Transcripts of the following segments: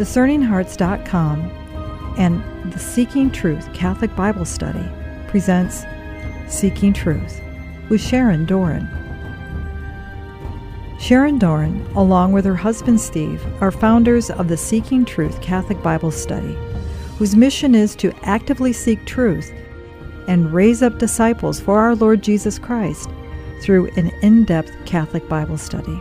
DiscerningHearts.com and the Seeking Truth Catholic Bible Study presents Seeking Truth with Sharon Doran. Sharon Doran, along with her husband Steve, are founders of the Seeking Truth Catholic Bible Study, whose mission is to actively seek truth and raise up disciples for our Lord Jesus Christ through an in depth Catholic Bible study.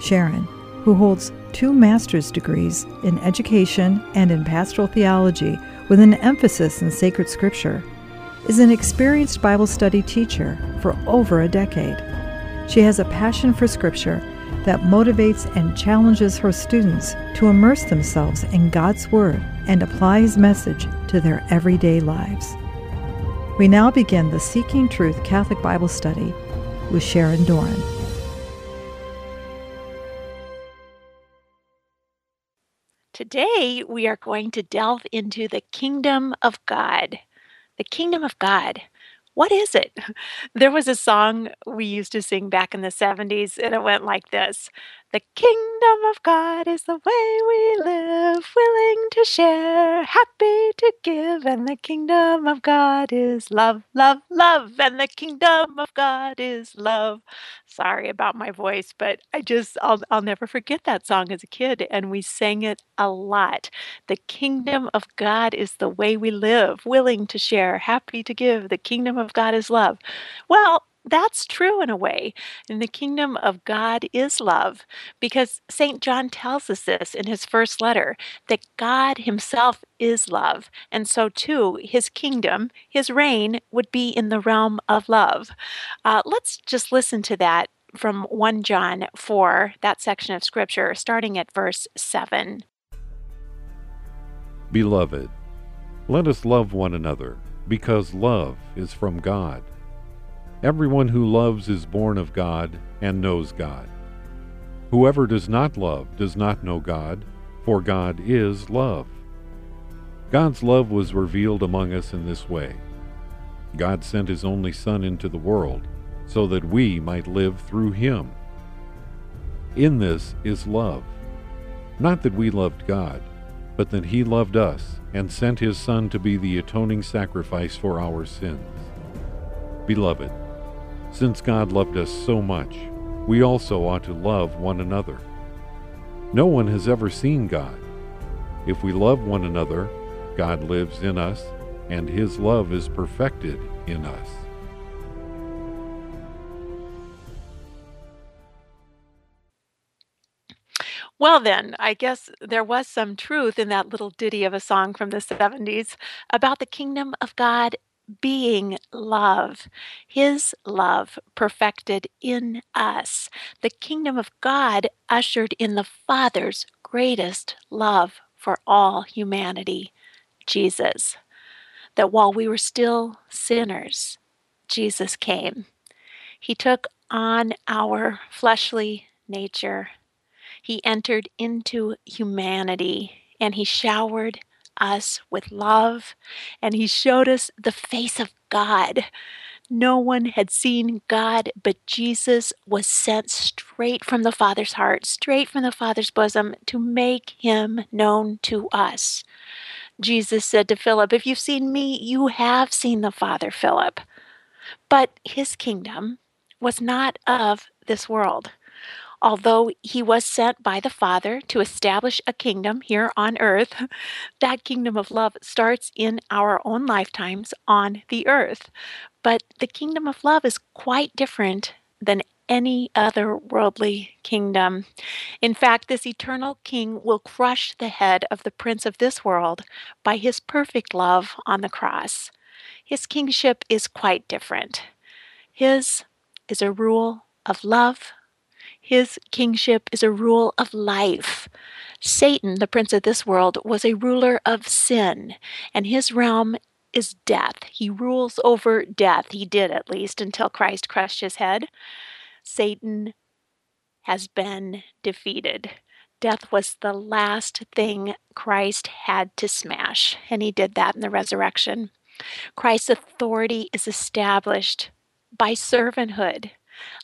Sharon, who holds two master's degrees in education and in pastoral theology with an emphasis in sacred scripture, is an experienced Bible study teacher for over a decade. She has a passion for scripture that motivates and challenges her students to immerse themselves in God's Word and apply His message to their everyday lives. We now begin the Seeking Truth Catholic Bible Study with Sharon Doran. Today, we are going to delve into the kingdom of God. The kingdom of God. What is it? There was a song we used to sing back in the 70s, and it went like this The kingdom of God is the way we live, willing to share, happy to give, and the kingdom of God is love, love, love, and the kingdom of God is love. Sorry about my voice, but I just, I'll, I'll never forget that song as a kid, and we sang it a lot. The kingdom of God is the way we live, willing to share, happy to give. The kingdom of God is love. Well, that's true in a way. And the kingdom of God is love because St. John tells us this in his first letter that God himself is love. And so, too, his kingdom, his reign, would be in the realm of love. Uh, let's just listen to that from 1 John 4, that section of scripture, starting at verse 7. Beloved, let us love one another, because love is from God. Everyone who loves is born of God and knows God. Whoever does not love does not know God, for God is love. God's love was revealed among us in this way God sent His only Son into the world so that we might live through Him. In this is love. Not that we loved God, but that He loved us and sent His Son to be the atoning sacrifice for our sins. Beloved, since God loved us so much, we also ought to love one another. No one has ever seen God. If we love one another, God lives in us, and His love is perfected in us. Well, then, I guess there was some truth in that little ditty of a song from the 70s about the kingdom of God being love, His love perfected in us, the kingdom of God ushered in the Father's greatest love for all humanity, Jesus. That while we were still sinners, Jesus came. He took on our fleshly nature he entered into humanity and he showered us with love and he showed us the face of God. No one had seen God, but Jesus was sent straight from the Father's heart, straight from the Father's bosom to make him known to us. Jesus said to Philip, If you've seen me, you have seen the Father, Philip. But his kingdom was not of this world. Although he was sent by the Father to establish a kingdom here on earth, that kingdom of love starts in our own lifetimes on the earth. But the kingdom of love is quite different than any other worldly kingdom. In fact, this eternal king will crush the head of the prince of this world by his perfect love on the cross. His kingship is quite different. His is a rule of love, his kingship is a rule of life. Satan, the prince of this world, was a ruler of sin, and his realm is death. He rules over death. He did at least until Christ crushed his head. Satan has been defeated. Death was the last thing Christ had to smash, and he did that in the resurrection. Christ's authority is established by servanthood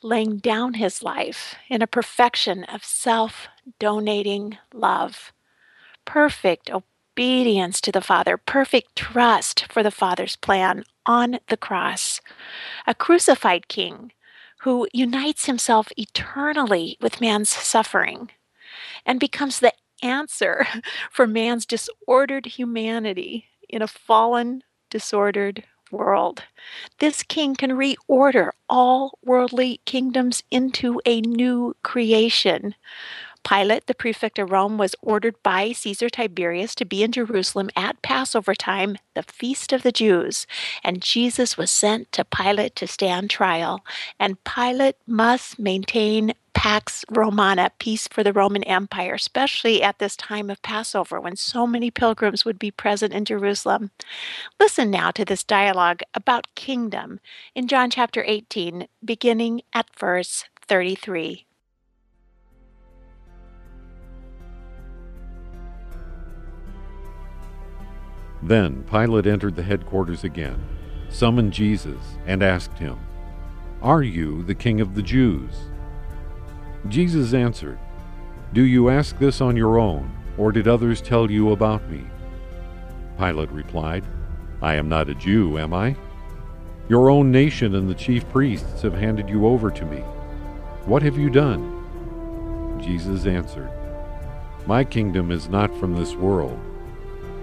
laying down his life in a perfection of self donating love. perfect obedience to the Father, perfect trust for the Father's plan on the cross. A crucified king who unites himself eternally with man's suffering and becomes the answer for man's disordered humanity in a fallen, disordered world. This king can reorder all worldly kingdoms into a new creation. Pilate, the prefect of Rome, was ordered by Caesar Tiberius to be in Jerusalem at Passover time, the feast of the Jews. And Jesus was sent to Pilate to stand trial. And Pilate must maintain Pax Romana, peace for the Roman Empire, especially at this time of Passover when so many pilgrims would be present in Jerusalem. Listen now to this dialogue about kingdom in John chapter 18, beginning at verse 33. Then Pilate entered the headquarters again, summoned Jesus, and asked him, Are you the king of the Jews? Jesus answered, Do you ask this on your own, or did others tell you about me? Pilate replied, I am not a Jew, am I? Your own nation and the chief priests have handed you over to me. What have you done? Jesus answered, My kingdom is not from this world.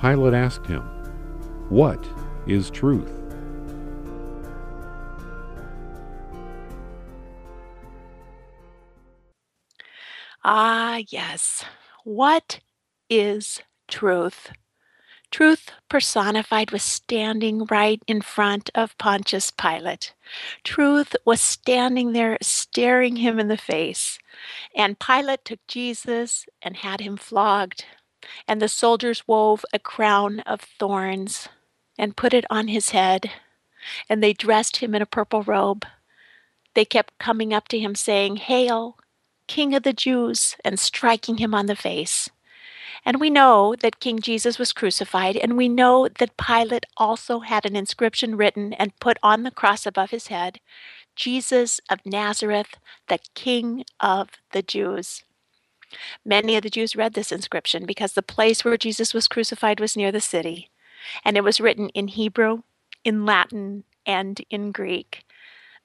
Pilate asked him, What is truth? Ah, yes. What is truth? Truth personified was standing right in front of Pontius Pilate. Truth was standing there staring him in the face. And Pilate took Jesus and had him flogged and the soldiers wove a crown of thorns and put it on his head, and they dressed him in a purple robe. They kept coming up to him saying, Hail, King of the Jews, and striking him on the face. And we know that King Jesus was crucified, and we know that Pilate also had an inscription written and put on the cross above his head Jesus of Nazareth, the King of the Jews. Many of the Jews read this inscription because the place where Jesus was crucified was near the city, and it was written in Hebrew, in Latin, and in Greek.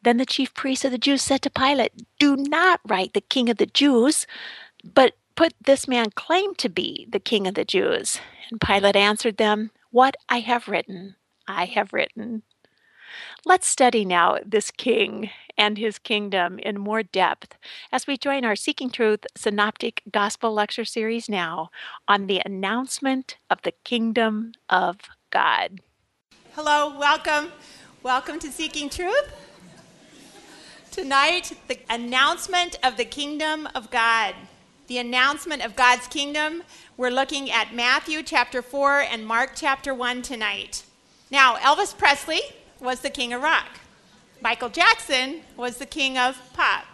Then the chief priests of the Jews said to Pilate, Do not write the king of the Jews, but put this man claimed to be the king of the Jews. And Pilate answered them, What I have written, I have written. Let's study now this king and his kingdom in more depth as we join our Seeking Truth Synoptic Gospel Lecture Series now on the announcement of the kingdom of God. Hello, welcome. Welcome to Seeking Truth. Tonight, the announcement of the kingdom of God. The announcement of God's kingdom. We're looking at Matthew chapter 4 and Mark chapter 1 tonight. Now, Elvis Presley was the king of rock. Michael Jackson was the king of pop.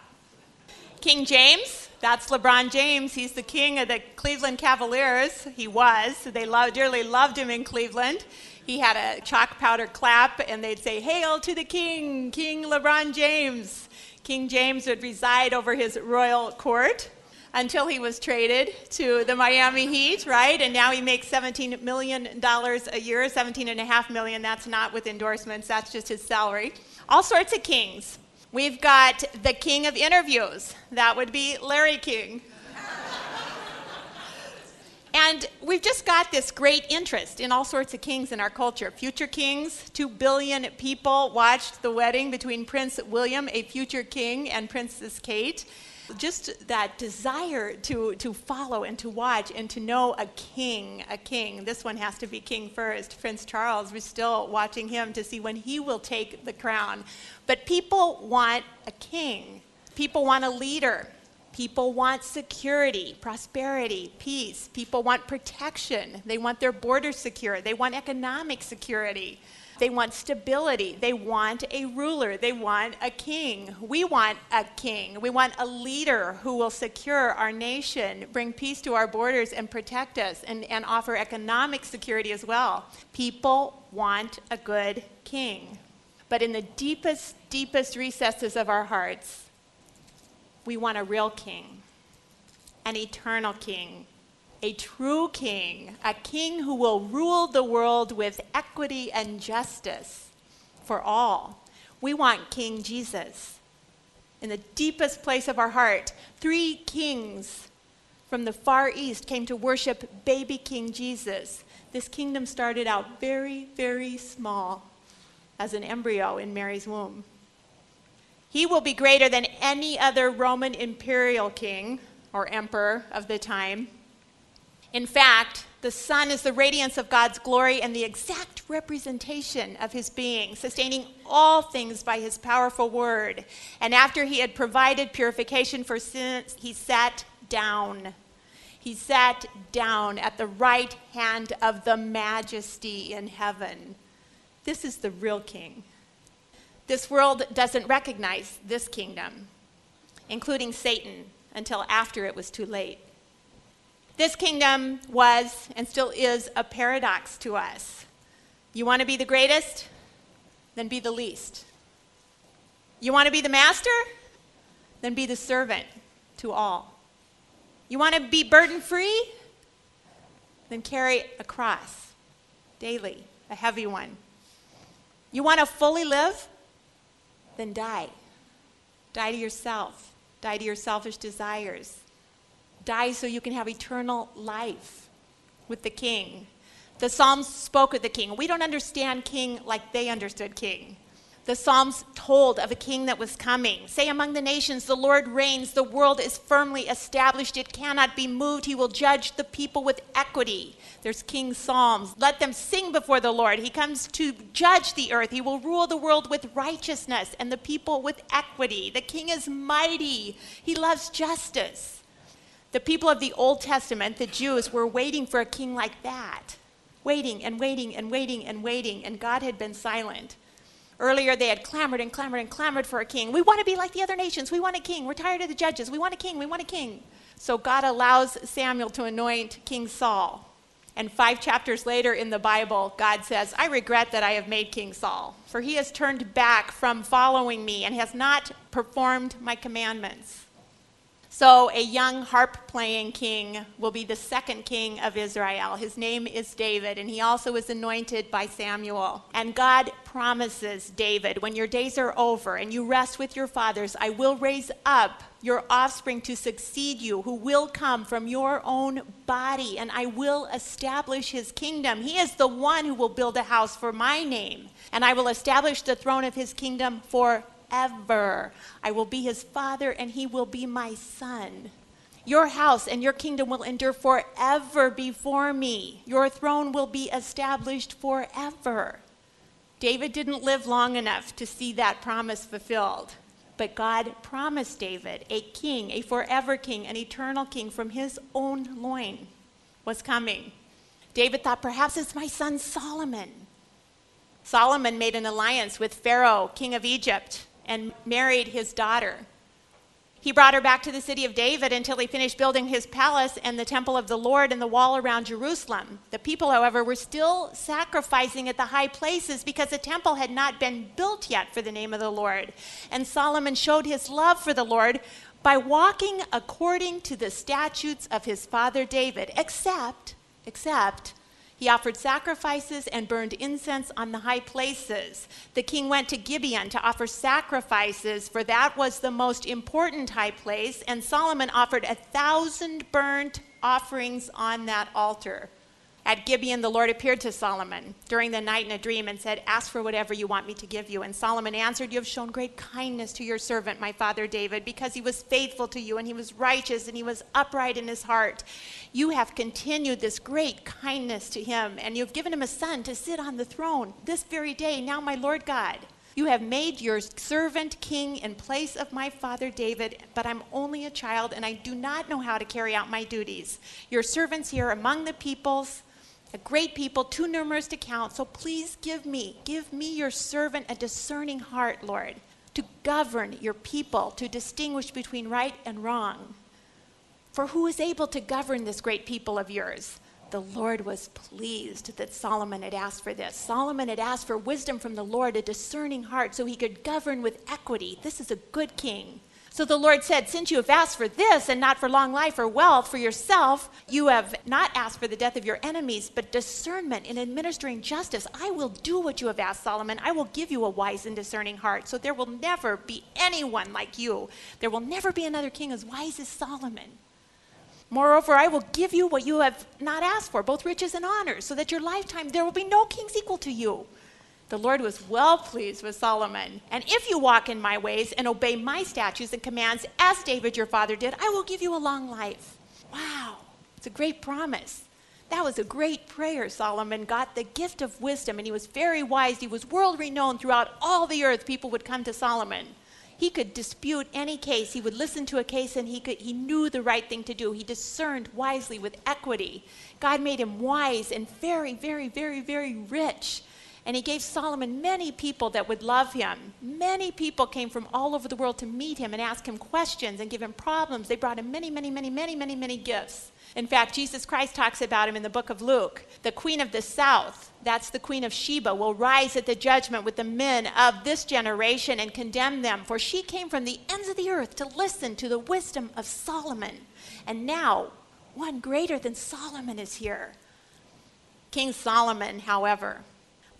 King James, that's LeBron James. He's the king of the Cleveland Cavaliers. He was. They loved, dearly loved him in Cleveland. He had a chalk powder clap, and they'd say, Hail to the king, King LeBron James. King James would reside over his royal court until he was traded to the Miami Heat, right? And now he makes $17 million a year, 17.5 million. That's not with endorsements, that's just his salary all sorts of kings. We've got the king of interviews. That would be Larry King. and we've just got this great interest in all sorts of kings in our culture. Future kings, two billion people watched the wedding between Prince William, a future king, and Princess Kate just that desire to, to follow and to watch and to know a king, a king. This one has to be king first. Prince Charles, we're still watching him to see when he will take the crown. But people want a king, people want a leader. People want security, prosperity, peace. People want protection. They want their borders secure. They want economic security. They want stability. They want a ruler. They want a king. We want a king. We want a leader who will secure our nation, bring peace to our borders, and protect us, and, and offer economic security as well. People want a good king. But in the deepest, deepest recesses of our hearts, we want a real king, an eternal king, a true king, a king who will rule the world with equity and justice for all. We want King Jesus. In the deepest place of our heart, three kings from the Far East came to worship baby King Jesus. This kingdom started out very, very small as an embryo in Mary's womb. He will be greater than any other Roman imperial king or emperor of the time. In fact, the son is the radiance of God's glory and the exact representation of his being, sustaining all things by his powerful word. And after he had provided purification for sins, he sat down. He sat down at the right hand of the majesty in heaven. This is the real king. This world doesn't recognize this kingdom, including Satan, until after it was too late. This kingdom was and still is a paradox to us. You want to be the greatest? Then be the least. You want to be the master? Then be the servant to all. You want to be burden free? Then carry a cross daily, a heavy one. You want to fully live? Then die. Die to yourself, die to your selfish desires Die so you can have eternal life with the king. The Psalms spoke of the king. We don't understand king like they understood king. The Psalms told of a king that was coming. Say among the nations, the Lord reigns. The world is firmly established. It cannot be moved. He will judge the people with equity. There's King Psalms. Let them sing before the Lord. He comes to judge the earth. He will rule the world with righteousness and the people with equity. The king is mighty. He loves justice. The people of the Old Testament, the Jews, were waiting for a king like that. Waiting and waiting and waiting and waiting, and God had been silent. Earlier, they had clamored and clamored and clamored for a king. We want to be like the other nations. We want a king. We're tired of the judges. We want a king. We want a king. So God allows Samuel to anoint King Saul. And five chapters later in the Bible, God says, I regret that I have made King Saul, for he has turned back from following me and has not performed my commandments. So, a young harp playing king will be the second king of Israel. His name is David, and he also is anointed by Samuel. And God promises David, when your days are over and you rest with your fathers, I will raise up your offspring to succeed you, who will come from your own body, and I will establish his kingdom. He is the one who will build a house for my name, and I will establish the throne of his kingdom for forever. I will be his father, and he will be my son. Your house and your kingdom will endure forever before me. Your throne will be established forever. David didn't live long enough to see that promise fulfilled. But God promised David a king, a forever king, an eternal king from his own loin was coming. David thought, perhaps it's my son Solomon. Solomon made an alliance with Pharaoh, king of Egypt, and married his daughter. He brought her back to the city of David until he finished building his palace and the temple of the Lord and the wall around Jerusalem. The people, however, were still sacrificing at the high places because the temple had not been built yet for the name of the Lord. And Solomon showed his love for the Lord by walking according to the statutes of his father David, except, except, he offered sacrifices and burned incense on the high places. The king went to Gibeon to offer sacrifices, for that was the most important high place, and Solomon offered a thousand burnt offerings on that altar. At Gibeon, the Lord appeared to Solomon during the night in a dream and said, Ask for whatever you want me to give you. And Solomon answered, You have shown great kindness to your servant, my father David, because he was faithful to you and he was righteous and he was upright in his heart. You have continued this great kindness to him, and you have given him a son to sit on the throne this very day. Now, my Lord God, You have made your servant king in place of my father David, but I'm only a child and I do not know how to carry out my duties. Your servants here among the peoples, a great people, too numerous to count. So please give me, give me your servant a discerning heart, Lord, to govern your people, to distinguish between right and wrong. For who is able to govern this great people of yours? the Lord was pleased that Solomon had asked for this. Solomon had asked for wisdom from the Lord, a discerning heart, so he could govern with equity. This is a good king. So the Lord said, Since you have asked for this and not for long life or wealth for yourself, you have not asked for the death of your enemies, but discernment in administering justice. I will do what you have asked, Solomon. I will give you a wise and discerning heart. So there will never be anyone like you. There will never be another king as wise as Solomon. Moreover, I will give you what you have not asked for, both riches and honors, so that your lifetime there will be no kings equal to you. The Lord was well pleased with Solomon. And if you walk in my ways and obey my statutes and commands, as David your father did, I will give you a long life. Wow, it's a great promise. That was a great prayer. Solomon got the gift of wisdom, and he was very wise. He was world renowned throughout all the earth. People would come to Solomon. He could dispute any case. He would listen to a case and he, could, he knew the right thing to do. He discerned wisely with equity. God made him wise and very, very, very, very rich. And he gave Solomon many people that would love him. Many people came from all over the world to meet him and ask him questions and give him problems. They brought him many, many, many, many, many, many gifts. In fact, Jesus Christ talks about him in the book of Luke. The queen of the south, that's the queen of Sheba, will rise at the judgment with the men of this generation and condemn them, for she came from the ends of the earth to listen to the wisdom of Solomon. And now, one greater than Solomon is here. King Solomon, however,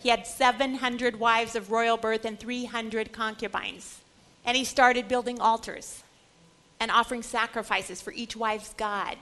He had 700 wives of royal birth and 300 concubines. And he started building altars and offering sacrifices for each wife's God.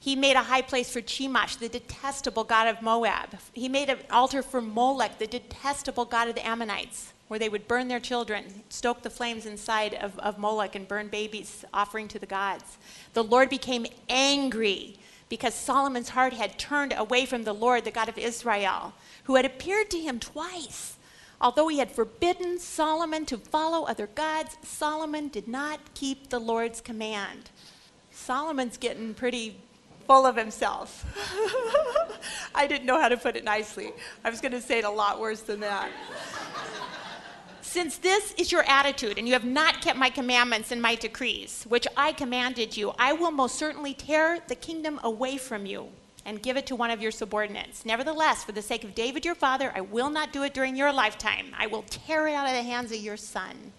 He made a high place for Chemosh, the detestable god of Moab. He made an altar for Molech, the detestable god of the Ammonites, where they would burn their children, stoke the flames inside of, of Molech, and burn babies, offering to the gods. The Lord became angry because Solomon's heart had turned away from the Lord, the God of Israel, who had appeared to him twice. Although he had forbidden Solomon to follow other gods, Solomon did not keep the Lord's command. Solomon's getting pretty full of himself. I didn't know how to put it nicely. I was going to say it a lot worse than that. Since this is your attitude, and you have not kept my commandments and my decrees, which I commanded you, I will most certainly tear the kingdom away from you and give it to one of your subordinates. Nevertheless, for the sake of David your father, I will not do it during your lifetime. I will tear it out of the hands of your son.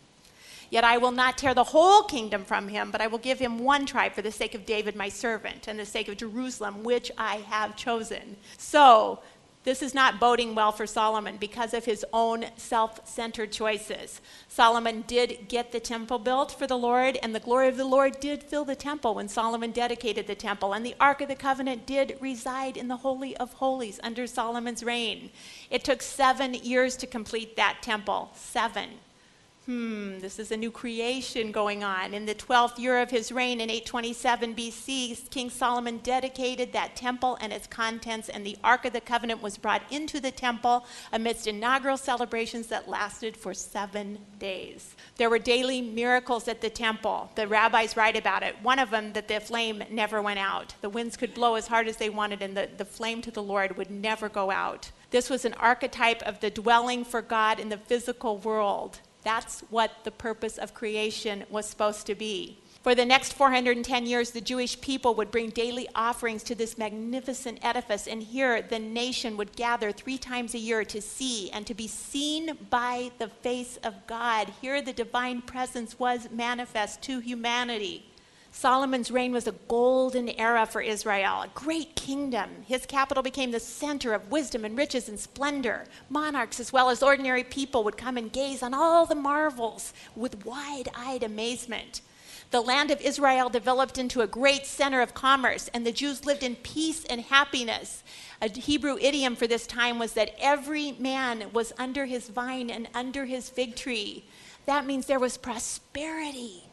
Yet I will not tear the whole kingdom from him, but I will give him one tribe for the sake of David my servant, and the sake of Jerusalem, which I have chosen. So, this is not boding well for Solomon because of his own self centered choices. Solomon did get the temple built for the Lord, and the glory of the Lord did fill the temple when Solomon dedicated the temple. And the Ark of the Covenant did reside in the Holy of Holies under Solomon's reign. It took seven years to complete that temple. Seven hmm, this is a new creation going on. In the 12th year of his reign in 827 BC, King Solomon dedicated that temple and its contents, and the Ark of the Covenant was brought into the temple amidst inaugural celebrations that lasted for seven days. There were daily miracles at the temple. The rabbis write about it. One of them, that the flame never went out. The winds could blow as hard as they wanted, and the, the flame to the Lord would never go out. This was an archetype of the dwelling for God in the physical world. That's what the purpose of creation was supposed to be. For the next 410 years, the Jewish people would bring daily offerings to this magnificent edifice, and here the nation would gather three times a year to see and to be seen by the face of God. Here the divine presence was manifest to humanity. Solomon's reign was a golden era for Israel, a great kingdom. His capital became the center of wisdom and riches and splendor. Monarchs, as well as ordinary people, would come and gaze on all the marvels with wide eyed amazement. The land of Israel developed into a great center of commerce, and the Jews lived in peace and happiness. A Hebrew idiom for this time was that every man was under his vine and under his fig tree. That means there was prosperity.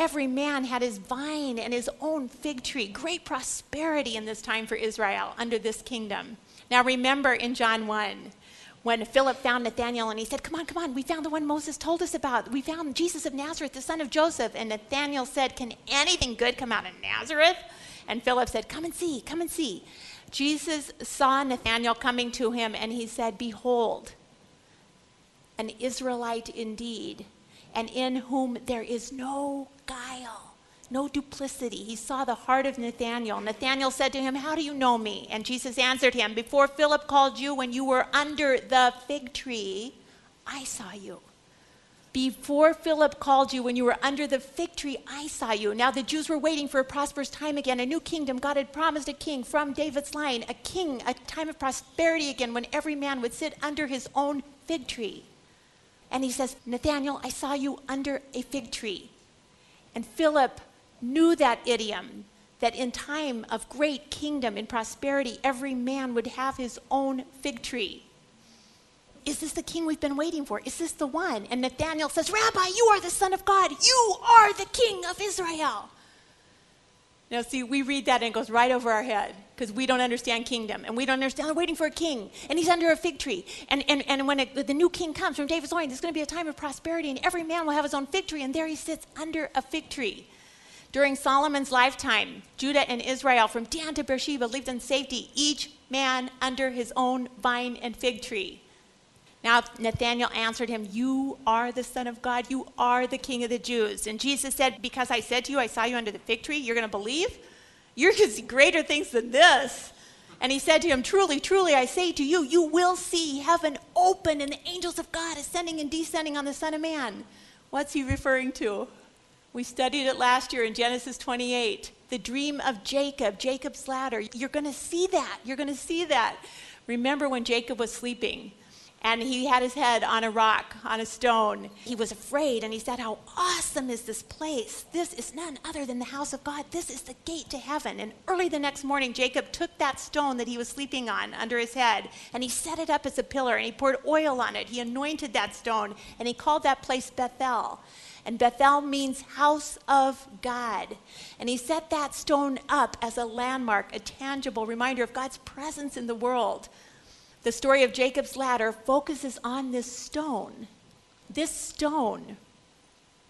Every man had his vine and his own fig tree. Great prosperity in this time for Israel under this kingdom. Now remember in John 1, when Philip found Nathanael and he said, Come on, come on, we found the one Moses told us about. We found Jesus of Nazareth, the son of Joseph. And Nathanael said, Can anything good come out of Nazareth? And Philip said, Come and see, come and see. Jesus saw Nathanael coming to him and he said, Behold, an Israelite indeed, and in whom there is no guile, no duplicity. He saw the heart of Nathanael. Nathanael said to him, How do you know me? And Jesus answered him, Before Philip called you when you were under the fig tree, I saw you. Before Philip called you when you were under the fig tree, I saw you. Now the Jews were waiting for a prosperous time again, a new kingdom. God had promised a king from David's line, a king, a time of prosperity again when every man would sit under his own fig tree. And he says, Nathanael, I saw you under a fig tree. And Philip knew that idiom that in time of great kingdom and prosperity, every man would have his own fig tree. Is this the king we've been waiting for? Is this the one? And Nathanael says, Rabbi, you are the Son of God. You are the King of Israel. Now, see, we read that and it goes right over our head because we don't understand kingdom and we don't understand. Oh, We're waiting for a king and he's under a fig tree. And, and, and when it, the new king comes from David's line, there's going to be a time of prosperity and every man will have his own fig tree. And there he sits under a fig tree. During Solomon's lifetime, Judah and Israel from Dan to Beersheba lived in safety, each man under his own vine and fig tree. Now Nathanael answered him, You are the Son of God. You are the King of the Jews. And Jesus said, Because I said to you, I saw you under the fig tree, you're going to believe? You're greater things than this. And he said to him, Truly, truly, I say to you, you will see heaven open and the angels of God ascending and descending on the Son of Man. What's he referring to? We studied it last year in Genesis 28. The dream of Jacob, Jacob's ladder. You're going to see that. You're going to see that. Remember when Jacob was sleeping and he had his head on a rock, on a stone. He was afraid and he said, How awesome is this place! This is none other than the house of God. This is the gate to heaven. And early the next morning, Jacob took that stone that he was sleeping on under his head and he set it up as a pillar and he poured oil on it. He anointed that stone and he called that place Bethel. And Bethel means house of God. And he set that stone up as a landmark, a tangible reminder of God's presence in the world. The story of Jacob's ladder focuses on this stone. This stone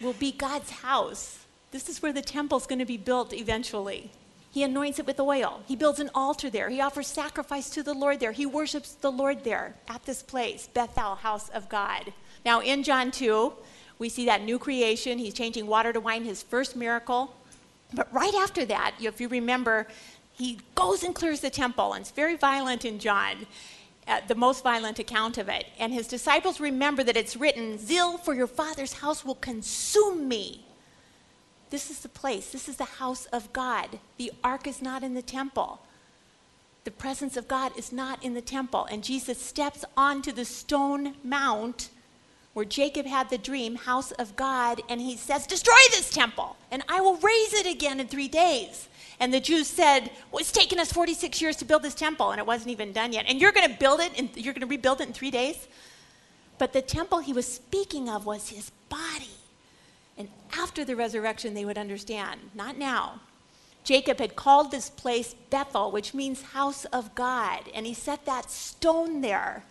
will be God's house. This is where the temple's going to be built eventually. He anoints it with oil. He builds an altar there. He offers sacrifice to the Lord there. He worships the Lord there at this place, Bethel, house of God. Now, in John 2, we see that new creation. He's changing water to wine, his first miracle. But right after that, if you remember, he goes and clears the temple, and it's very violent in John uh, the most violent account of it. And his disciples remember that it's written, Zeal for your father's house will consume me. This is the place, this is the house of God. The ark is not in the temple. The presence of God is not in the temple. And Jesus steps onto the stone mount where Jacob had the dream, house of God, and he says, Destroy this temple, and I will raise it again in three days. And the Jews said, well, it's taken us 46 years to build this temple, and it wasn't even done yet. And you're going to build it, and you're going to rebuild it in three days? But the temple he was speaking of was his body. And after the resurrection, they would understand. Not now. Jacob had called this place Bethel, which means house of God, and he set that stone there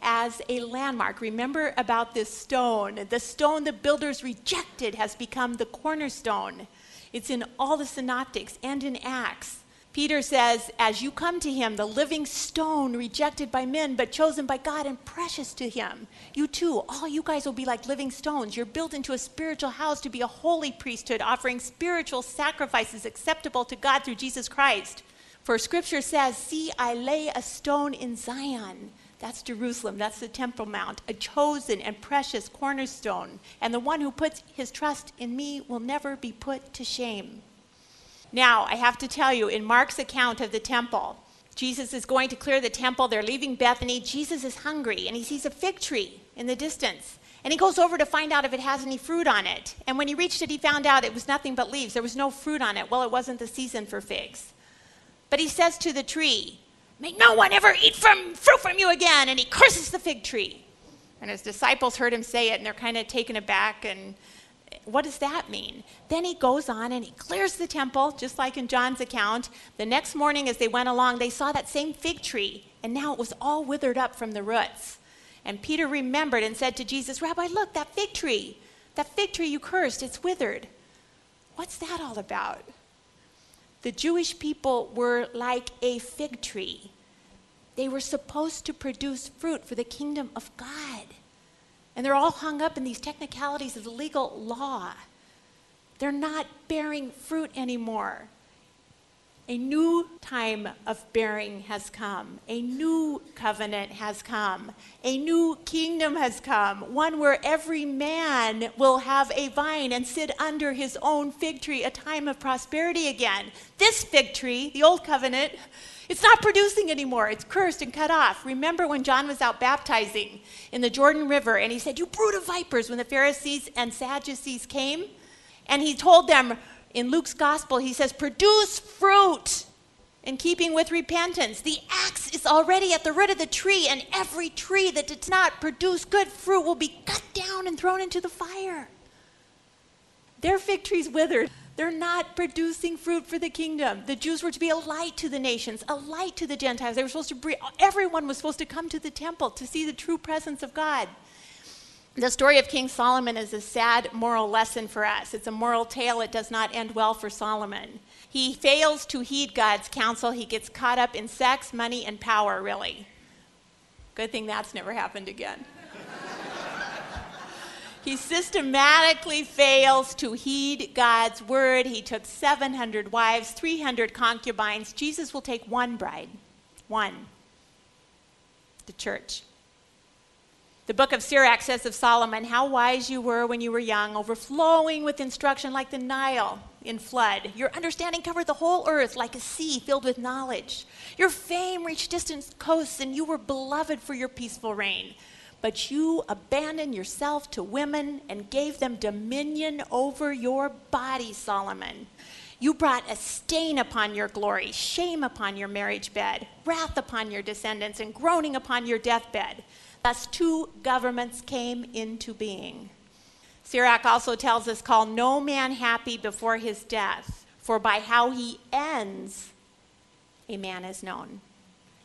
as a landmark. Remember about this stone. The stone the builders rejected has become the cornerstone. It's in all the synoptics and in Acts. Peter says, As you come to him, the living stone rejected by men, but chosen by God and precious to him, you too, all you guys will be like living stones. You're built into a spiritual house to be a holy priesthood, offering spiritual sacrifices acceptable to God through Jesus Christ. For scripture says, See, I lay a stone in Zion that's Jerusalem. That's the Temple Mount, a chosen and precious cornerstone. And the one who puts his trust in me will never be put to shame. Now, I have to tell you, in Mark's account of the temple, Jesus is going to clear the temple. They're leaving Bethany. Jesus is hungry and he sees a fig tree in the distance. And he goes over to find out if it has any fruit on it. And when he reached it, he found out it was nothing but leaves. There was no fruit on it. Well, it wasn't the season for figs. But he says to the tree, May no one ever eat from fruit from you again. And he curses the fig tree. And his disciples heard him say it, and they're kind of taken aback. And what does that mean? Then he goes on and he clears the temple, just like in John's account. The next morning, as they went along, they saw that same fig tree, and now it was all withered up from the roots. And Peter remembered and said to Jesus, Rabbi, look, that fig tree, that fig tree you cursed, it's withered. What's that all about? The Jewish people were like a fig tree. They were supposed to produce fruit for the kingdom of God. And they're all hung up in these technicalities of the legal law. They're not bearing fruit anymore. A new time of bearing has come. A new covenant has come. A new kingdom has come. One where every man will have a vine and sit under his own fig tree, a time of prosperity again. This fig tree, the old covenant, it's not producing anymore. It's cursed and cut off. Remember when John was out baptizing in the Jordan River and he said, You brood of vipers, when the Pharisees and Sadducees came? And he told them, in Luke's gospel, he says, produce fruit in keeping with repentance. The axe is already at the root of the tree, and every tree that does not produce good fruit will be cut down and thrown into the fire. Their fig trees withered. They're not producing fruit for the kingdom. The Jews were to be a light to the nations, a light to the Gentiles. They were supposed to bring, everyone was supposed to come to the temple to see the true presence of God. The story of King Solomon is a sad moral lesson for us. It's a moral tale. It does not end well for Solomon. He fails to heed God's counsel. He gets caught up in sex, money, and power, really. Good thing that's never happened again. he systematically fails to heed God's word. He took 700 wives, 300 concubines. Jesus will take one bride, one, the church. The book of Sirach says of Solomon, How wise you were when you were young, overflowing with instruction like the Nile in flood. Your understanding covered the whole earth like a sea filled with knowledge. Your fame reached distant coasts, and you were beloved for your peaceful reign. But you abandoned yourself to women and gave them dominion over your body, Solomon. You brought a stain upon your glory, shame upon your marriage bed, wrath upon your descendants, and groaning upon your deathbed. Thus, two governments came into being. Sirach also tells us, Call no man happy before his death, for by how he ends, a man is known.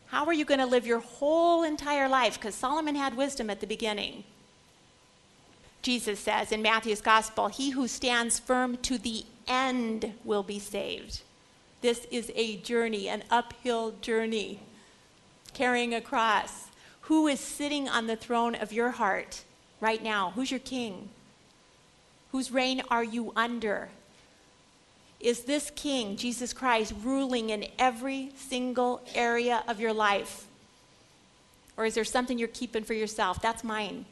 How are you going to live your whole entire life? Because Solomon had wisdom at the beginning. Jesus says in Matthew's gospel, He who stands firm to the end will be saved. This is a journey, an uphill journey, carrying a cross. Who is sitting on the throne of your heart right now? Who's your king? Whose reign are you under? Is this king, Jesus Christ, ruling in every single area of your life? Or is there something you're keeping for yourself? That's mine.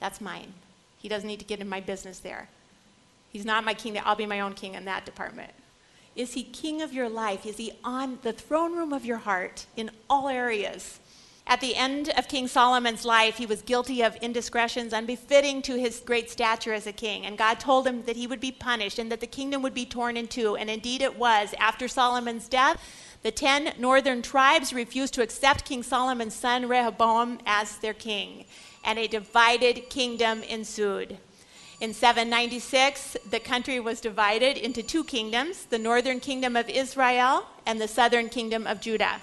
That's mine. He doesn't need to get in my business there. He's not my king. I'll be my own king in that department. Is he king of your life? Is he on the throne room of your heart in all areas? At the end of King Solomon's life, he was guilty of indiscretions unbefitting to his great stature as a king. And God told him that he would be punished and that the kingdom would be torn in two. And indeed it was. After Solomon's death, the ten northern tribes refused to accept King Solomon's son Rehoboam as their king. And a divided kingdom ensued. In 796, the country was divided into two kingdoms the northern kingdom of Israel and the southern kingdom of Judah.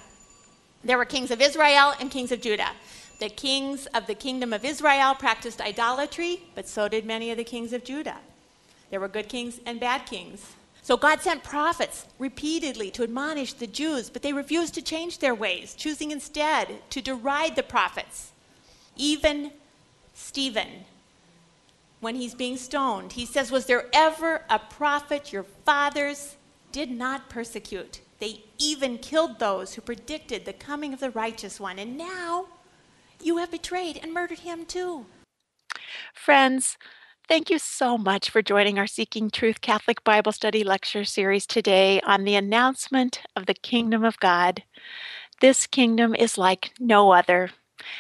There were kings of Israel and kings of Judah. The kings of the kingdom of Israel practiced idolatry, but so did many of the kings of Judah. There were good kings and bad kings. So God sent prophets repeatedly to admonish the Jews, but they refused to change their ways, choosing instead to deride the prophets. Even Stephen, when he's being stoned, he says, Was there ever a prophet your fathers did not persecute? They even killed those who predicted the coming of the righteous one. And now you have betrayed and murdered him too. Friends, Thank you so much for joining our Seeking Truth Catholic Bible Study Lecture Series today on the announcement of the Kingdom of God. This kingdom is like no other.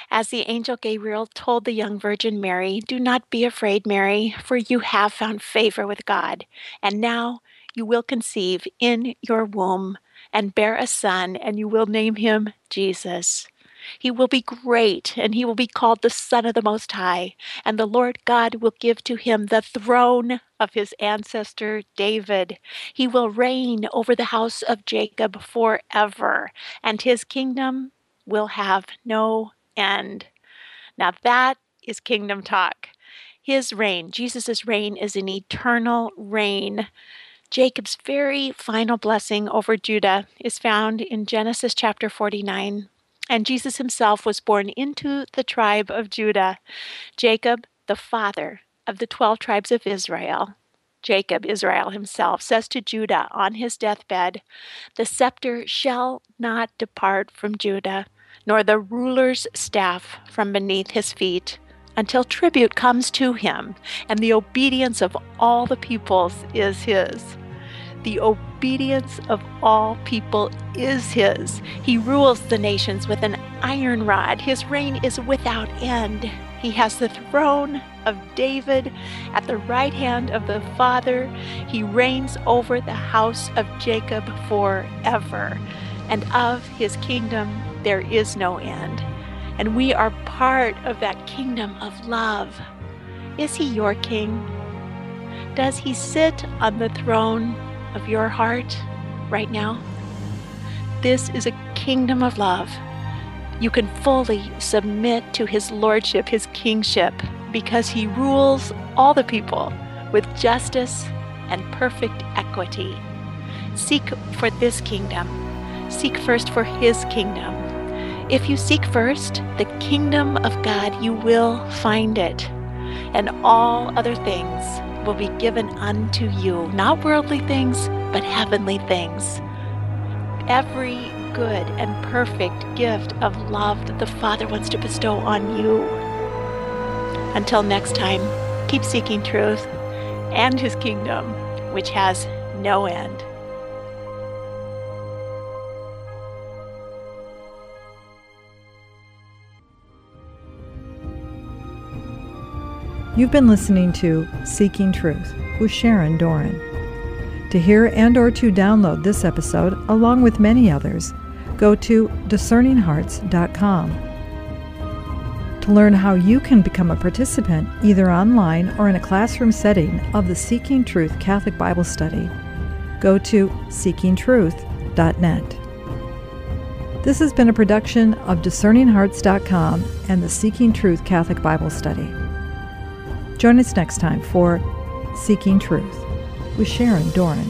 As the angel Gabriel told the young Virgin Mary, Do not be afraid, Mary, for you have found favor with God, and now you will conceive in your womb and bear a son, and you will name him Jesus. He will be great, and he will be called the Son of the Most High. And the Lord God will give to him the throne of his ancestor David. He will reign over the house of Jacob forever, and his kingdom will have no end. Now that is kingdom talk. His reign, Jesus' reign, is an eternal reign. Jacob's very final blessing over Judah is found in Genesis chapter 49, and Jesus himself was born into the tribe of Judah. Jacob, the father of the 12 tribes of Israel, Jacob, Israel himself, says to Judah on his deathbed, The scepter shall not depart from Judah, nor the ruler's staff from beneath his feet, until tribute comes to him, and the obedience of all the peoples is his. The obedience of all people is his. He rules the nations with an iron rod. His reign is without end. He has the throne of David at the right hand of the Father. He reigns over the house of Jacob forever. And of his kingdom there is no end. And we are part of that kingdom of love. Is he your king? Does he sit on the throne of your heart right now. This is a kingdom of love. You can fully submit to his lordship, his kingship, because he rules all the people with justice and perfect equity. Seek for this kingdom. Seek first for his kingdom. If you seek first the kingdom of God, you will find it, and all other things will be given unto you, not worldly things, but heavenly things. Every good and perfect gift of love that the Father wants to bestow on you. Until next time, keep seeking truth and His kingdom, which has no end. You've been listening to Seeking Truth with Sharon Doran. To hear and or to download this episode along with many others, go to discerninghearts.com. To learn how you can become a participant either online or in a classroom setting of the Seeking Truth Catholic Bible Study, go to seekingtruth.net. This has been a production of discerninghearts.com and the Seeking Truth Catholic Bible Study. Join us next time for Seeking Truth with Sharon Doran.